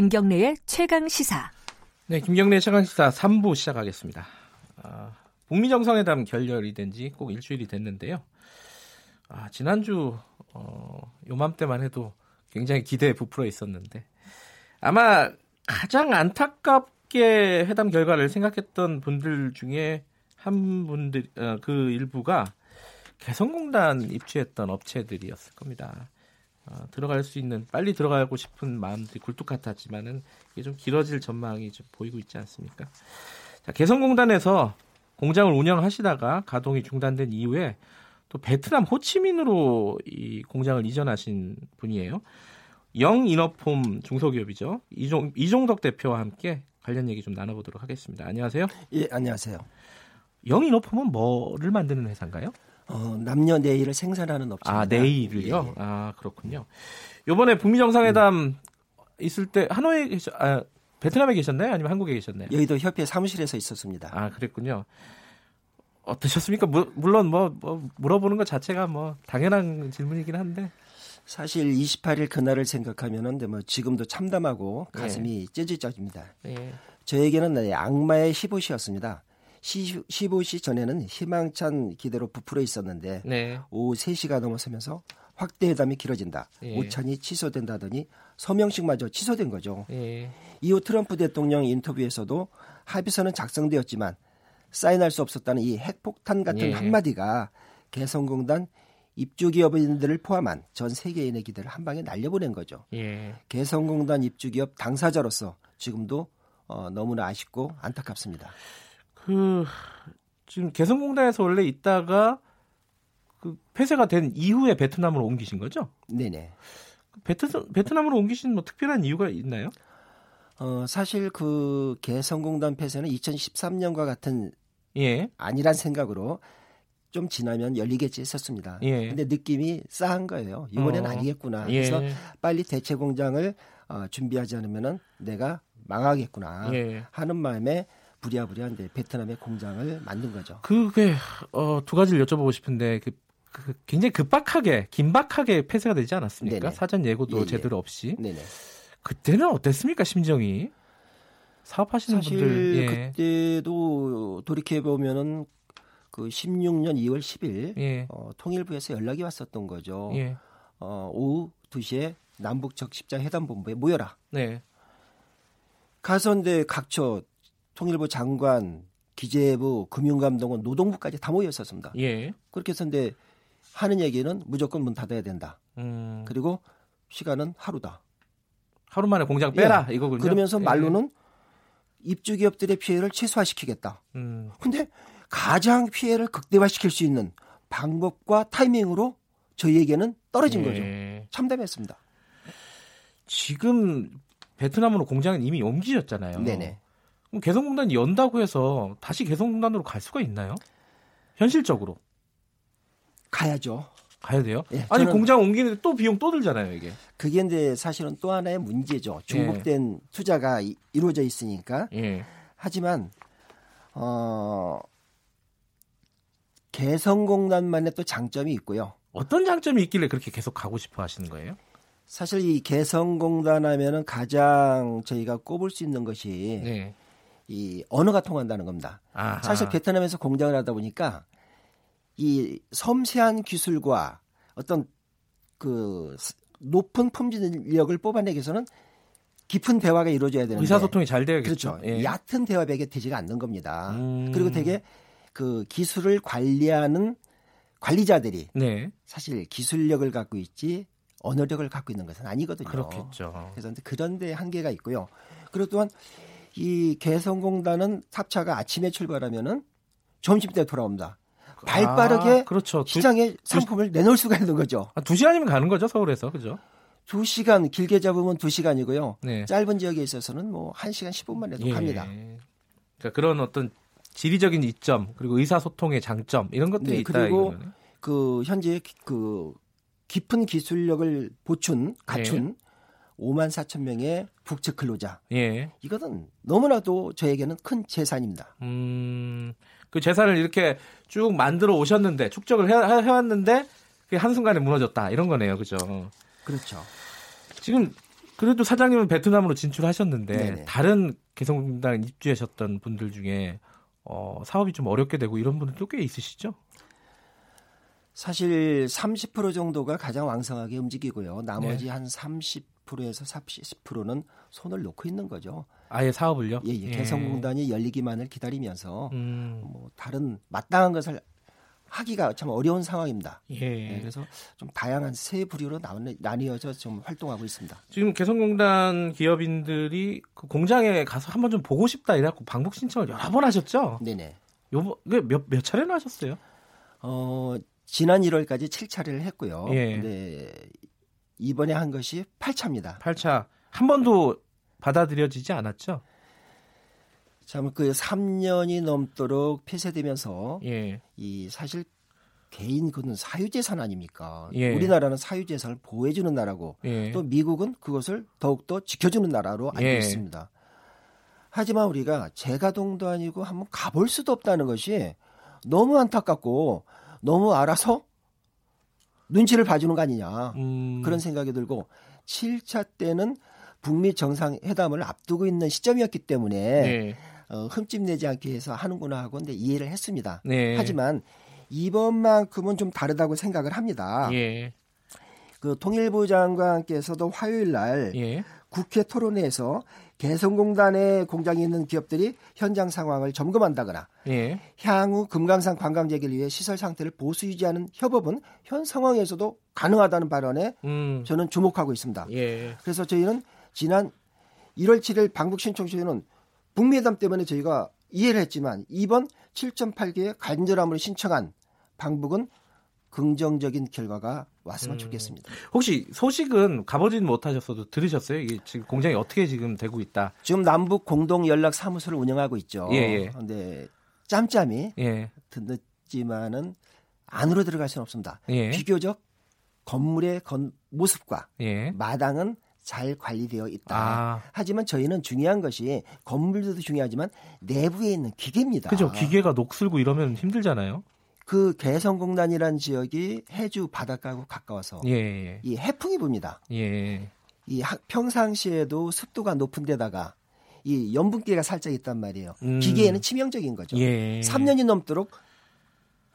김경래의 최강 시사. 네, 김경래 최강 시사 3부 시작하겠습니다. 아, 북미 정상회담 결렬이 된 지 꼭 일주일이 됐는데요. 아, 지난주 어, 요맘때만 해도 굉장히 기대에 부풀어 있었는데 아마 가장 안타깝게 회담 결과를 생각했던 분들 중에 한 분들 어, 그 일부가 개성공단 입주했던 업체들이었을 겁니다. 어, 들어갈 수 있는 빨리 들어가고 싶은 마음들이 굴뚝 같았지만은 이게 좀 길어질 전망이 좀 보이고 있지 않습니까? 자, 개성공단에서 공장을 운영하시다가 가동이 중단된 이후에 또 베트남 호치민으로 이 공장을 이전하신 분이에요. 영인업폼 중소기업이죠. 이종, 이종덕 대표와 함께 관련 얘기 좀 나눠보도록 하겠습니다. 안녕하세요. 예, 안녕하세요. 영인업폼은 뭐를 만드는 회사인가요? 어, 남녀 네일을 생산하는 업체입니다. 아, 네일을요? 예. 아, 그렇군요. 요번에 북미 정상회담 음. 있을 때 하노이에 계셔 아, 베트남에 계셨나요? 아니면 한국에 계셨나요? 여의도 협회 사무실에서 있었습니다. 아, 그랬군요. 어떠셨습니까? 무, 물론 뭐, 뭐 물어보는 것 자체가 뭐 당연한 질문이긴 한데 사실 28일 그날을 생각하면은 뭐 지금도 참담하고 가슴이 예. 찢어집니다. 예. 저에게는 악마의 15시였습니다. 15시 전에는 희망찬 기대로 부풀어 있었는데 네. 오후 3시가 넘어서면서 확대 회담이 길어진다. 예. 오찬이 취소된다더니 서명식마저 취소된 거죠. 예. 이후 트럼프 대통령 인터뷰에서도 합의서는 작성되었지만 사인할 수 없었다는 이 핵폭탄 같은 예. 한마디가 개성공단 입주 기업인들을 포함한 전 세계인의 기대를 한 방에 날려보낸 거죠. 예. 개성공단 입주 기업 당사자로서 지금도 어, 너무나 아쉽고 안타깝습니다. 그 지금 개성공단에서 원래 있다가 그 폐쇄가 된 이후에 베트남으로 옮기신 거죠? 네네. 베트, 베트남으로 옮기신 뭐 특별한 이유가 있나요? 어, 사실 그 개성공단 폐쇄는 2013년과 같은 예. 아니란 생각으로 좀 지나면 열리겠지 했었습니다. 예. 근데 느낌이 싸한 거예요. 이번엔 어. 아니겠구나. 예. 그래서 빨리 대체 공장을 어, 준비하지 않으면은 내가 망하겠구나 예. 하는 마음에 부랴부랴 이제 베트남의 공장을 만든 거죠. 그게 어, 두 가지를 여쭤보고 싶은데 그, 그 굉장히 급박하게 긴박하게 폐쇄가 되지 않았습니까? 네네. 사전 예고도 예, 예. 제대로 없이. 네네. 그때는 어땠습니까 심정이? 사업하시는 사실 분들 예. 그때도 돌이켜 보면은 그 16년 2월 10일 예. 어, 통일부에서 연락이 왔었던 거죠. 예. 어, 오후 2시에 남북 적십자 회담 본부에 모여라. 네. 가서 이제 각처 통일부 장관, 기재부, 금융감독원, 노동부까지 다 모여 있었습니다. 예. 그렇게 해서 근데 하는 얘기는 무조건 문 닫아야 된다. 음. 그리고 시간은 하루다. 하루 만에 공장 빼라 예. 이거군요. 그러면서 예. 말로는 입주 기업들의 피해를 최소화시키겠다. 음. 근데 가장 피해를 극대화시킬 수 있는 방법과 타이밍으로 저희에게는 떨어진 예. 거죠. 참담했습니다. 지금 베트남으로 공장은 이미 옮기셨잖아요. 네네. 그럼 개성공단이 연다고 해서 다시 개성공단으로 갈 수가 있나요? 현실적으로 가야죠. 가야 돼요? 예, 아니 공장 옮기는데 또 비용 또 들잖아요 이게. 그게 이제 사실은 또 하나의 문제죠. 중복된 예. 투자가 이, 루어져 있으니까. 예. 하지만 어 개성공단만의 또 장점이 있고요. 어떤 장점이 있길래 그렇게 계속 가고 싶어 하시는 거예요? 사실 이 개성공단 하면은 가장 저희가 꼽을 수 있는 것이 네. 이 언어가 통한다는 겁니다. 아하. 사실 베트남에서 공장을 하다 보니까 이 섬세한 기술과 어떤 그 높은 품질력을 뽑아내기 위해서는 깊은 대화가 이루어져야 되는데 의사소통이 잘 되어야겠죠. 그렇죠. 예. 얕은 대화백에 되지가 않는 겁니다. 음. 그리고 되게 그 기술을 관리하는 관리자들이 네. 사실 기술력을 갖고 있지 언어력을 갖고 있는 것은 아니거든요. 그렇겠죠. 그래서 그런 데 한계가 있고요. 그리고 또한 이 개성공단은 탑차가 아침에 출발하면은 점심 때 돌아옵니다. 발 빠르게 아, 그렇죠. 시장에 두, 상품을 내놓을 수가 있는 거죠. 아, 두 시간이면 가는 거죠 서울에서 그죠? 두 시간 길게 잡으면 두 시간이고요. 네. 짧은 지역에 있어서는 뭐한 시간 10 분만 해도 예. 갑니다. 그러니까 그런 어떤 지리적인 이점 그리고 의사소통의 장점 이런 것들이 네, 있다. 그리고 이거는. 그 현재 그 깊은 기술력을 보춘 갖춘 네. 5만 4천 명의 북측 근로자. 예. 이것은 너무나도 저에게는 큰 재산입니다. 음, 그 재산을 이렇게 쭉 만들어 오셨는데 축적을 해, 해왔는데 그게 한순간에 무너졌다 이런 거네요, 그죠? 그렇죠. 지금 그래도 사장님은 베트남으로 진출하셨는데 네네. 다른 개성공단 입주하셨던 분들 중에 어, 사업이 좀 어렵게 되고 이런 분들도 꽤 있으시죠? 사실 30% 정도가 가장 왕성하게 움직이고요. 나머지 네. 한30% 에서 40%는 손을 놓고 있는 거죠. 아예 사업을요? 예, 예. 예. 개성공단이 열리기만을 기다리면서 음. 뭐 다른 마땅한 것을 하기가 참 어려운 상황입니다. 예. 네, 그래서 좀 다양한 세 부류로 나뉘어져 좀 활동하고 있습니다. 지금 개성공단 기업인들이 그 공장에 가서 한번 좀 보고 싶다 이래갖고 방북 신청을 여러 번 하셨죠? 네네. 요번 몇, 몇 차례나 하셨어요? 어, 지난 1월까지 7차례를 했고요. 예. 네. 이번에 한 것이 8차입니다. 8차. 한 번도 받아들여지지 않았죠? 참 그 3년이 넘도록 폐쇄되면서 예. 이 사실 개인 그는 사유재산 아닙니까? 예. 우리나라는 사유재산을 보호해주는 나라고 예. 또 미국은 그것을 더욱더 지켜주는 나라로 알고 예. 있습니다. 하지만 우리가 재가동도 아니고 한번 가볼 수도 없다는 것이 너무 안타깝고 너무 알아서 눈치를 봐주는 거 아니냐 음. 그런 생각이 들고 7차 때는 북미 정상회담을 앞두고 있는 시점이었기 때문에 네. 어, 흠집 내지 않기 위해서 하는구나 하고 근데 이해를 했습니다. 네. 하지만 이번만큼은 좀 다르다고 생각을 합니다. 예. 그 통일부 장관께서도 화요일 날 예. 국회 토론회에서 개성공단에 공장이 있는 기업들이 현장 상황을 점검한다거나 예. 향후 금강산 관광 재개를 위해 시설 상태를 보수 유지하는 협업은 현 상황에서도 가능하다는 발언에 음. 저는 주목하고 있습니다. 예. 그래서 저희는 지난 1월 7일 방북 신청 시에는 북미 회담 때문에 저희가 이해를 했지만 이번 7.8개의 간절함으로 신청한 방북은 긍정적인 결과가 왔으면 음. 좋겠습니다. 혹시 소식은 가보진 못하셨어도 들으셨어요? 이게 지금 공장이 어떻게 지금 되고 있다? 지금 남북 공동 연락 사무소를 운영하고 있죠. 예, 예. 근데 짬짬이 예. 듣지만은 안으로 들어갈 수는 없습니다. 예. 비교적 건물의 건 모습과 예. 마당은 잘 관리되어 있다. 아. 하지만 저희는 중요한 것이 건물도 중요하지만 내부에 있는 기계입니다. 그죠. 기계가 녹슬고 이러면 힘들잖아요. 그 개성공단이란 지역이 해주 바닷가하고 가까워서 예, 예. 이 해풍이 붑니다. 예. 이 평상시에도 습도가 높은 데다가 이 염분기가 살짝 있단 말이에요. 음. 기계에는 치명적인 거죠. 예. 3년이 넘도록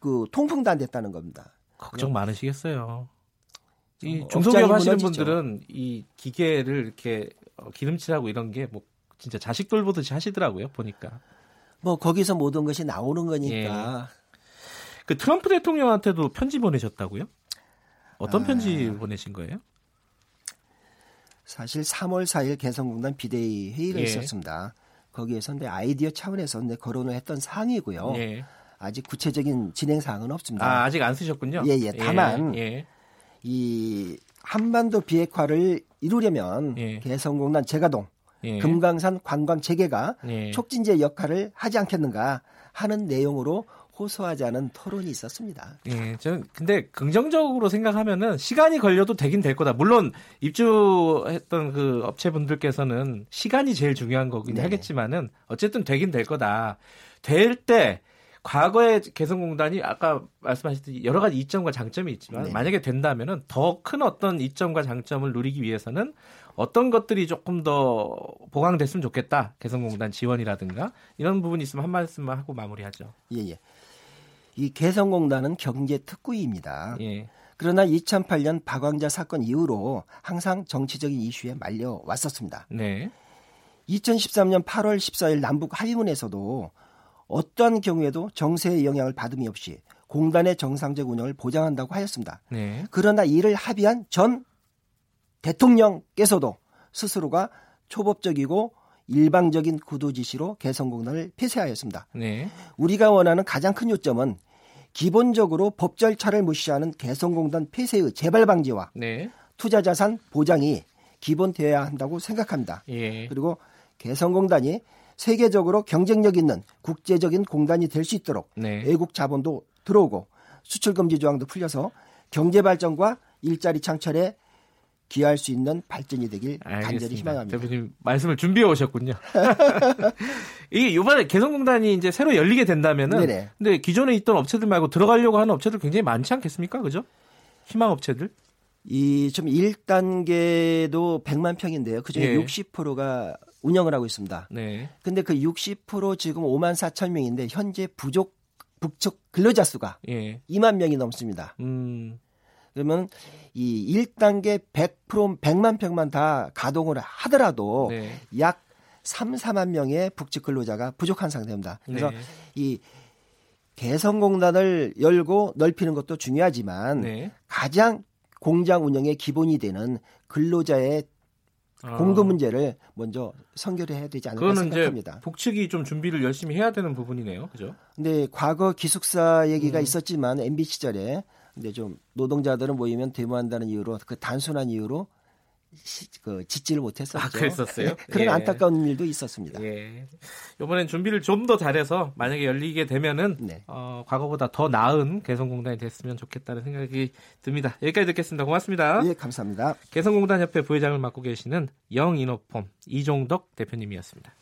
그 통풍도 안 됐다는 겁니다. 걱정 많으시겠어요. 이 어, 중소기업 하시는 분들은 이 기계를 이렇게 어, 기름칠하고 이런 게 뭐 진짜 자식 돌보듯이 하시더라고요 보니까. 뭐 거기서 모든 것이 나오는 거니까. 예. 그 트럼프 대통령한테도 편지 보내셨다고요? 어떤 아... 편지 보내신 거예요? 사실 3월 4일 개성공단 비대위 회의가 예. 있었습니다. 거기에서 내 아이디어 차원에서 내 거론을 했던 사항이고요. 예. 아직 구체적인 진행 사항은 없습니다. 아, 아직 안 쓰셨군요. 예, 예. 다만 예. 예. 이 한반도 비핵화를 이루려면 예. 개성공단 재가동, 예. 금강산 관광 재개가 예. 촉진제 역할을 하지 않겠는가 하는 내용으로 호소하자는 토론이 있었습니다. 예, 저는 근데 긍정적으로 생각하면은 시간이 걸려도 되긴 될 거다. 물론 입주했던 그 업체분들께서는 시간이 제일 중요한 거긴 네. 하겠지만은 어쨌든 되긴 될 거다. 될 때 과거의 개성공단이 아까 말씀하셨듯이 여러 가지 이점과 장점이 있지만 네. 만약에 된다면은 더 큰 어떤 이점과 장점을 누리기 위해서는 어떤 것들이 조금 더 보강됐으면 좋겠다. 개성공단 지원이라든가 이런 부분이 있으면 한 말씀만 하고 마무리하죠. 예, 예. 이 개성공단은 경제 특구입니다. 예. 그러나 2008년 박광자 사건 이후로 항상 정치적인 이슈에 말려 왔었습니다. 네. 2013년 8월 14일 남북 합의문에서도 어떠한 경우에도 정세의 영향을 받음이 없이 공단의 정상적 운영을 보장한다고 하였습니다. 네. 그러나 이를 합의한 전 대통령께서도 스스로가 초법적이고 일방적인 구도 지시로 개성공단을 폐쇄하였습니다. 네. 우리가 원하는 가장 큰 요점은 기본적으로 법 절차를 무시하는 개성공단 폐쇄의 재발 방지와 네. 투자 자산 보장이 기본되어야 한다고 생각합니다. 예. 그리고 개성공단이 세계적으로 경쟁력 있는 국제적인 공단이 될 수 있도록 네. 외국 자본도 들어오고 수출 금지 조항도 풀려서 경제 발전과 일자리 창출에 기할 수 있는 발전이 되길 알겠습니다. 간절히 희망합니다. 대표님 말씀을 준비해 오셨군요. 이게 이번에 개성공단이 이제 새로 열리게 된다면은 네네. 근데 기존에 있던 업체들 말고 들어가려고 하는 업체들 굉장히 많지 않겠습니까? 그죠? 희망 업체들? 이좀 1단계도 100만 평인데요. 그중에 예. 60%가 운영을 하고 있습니다. 네. 근데 그 60% 지금 5만 4천 명인데 현재 부족 북측 근로자 수가 예. 2만 명이 넘습니다. 음. 그러면 이 1단계 100% 100만 평만 다 가동을 하더라도 네. 약 3, 4만 명의 북측 근로자가 부족한 상태입니다. 그래서 네. 이 개성공단을 열고 넓히는 것도 중요하지만 네. 가장 공장 운영의 기본이 되는 근로자의 아. 공급 문제를 먼저 선결해야 되지 않을까 생각합니다. 북측이 좀 준비를 열심히 해야 되는 부분이네요. 그죠? 네, 과거 기숙사 얘기가 음. 있었지만 MB 시절에 근데 좀 노동자들은 모이면 데모한다는 이유로 그 단순한 이유로 시, 그 짓지를 못했었죠. 아, 그랬었어요? 네, 그런 예. 안타까운 일도 있었습니다. 예. 이번엔 준비를 좀 더 잘해서 만약에 열리게 되면은 네. 어, 과거보다 더 나은 개성공단이 됐으면 좋겠다는 생각이 듭니다. 여기까지 듣겠습니다. 고맙습니다. 예, 감사합니다. 개성공단 협회 부회장을 맡고 계시는 영인호폼 이종덕 대표님이었습니다.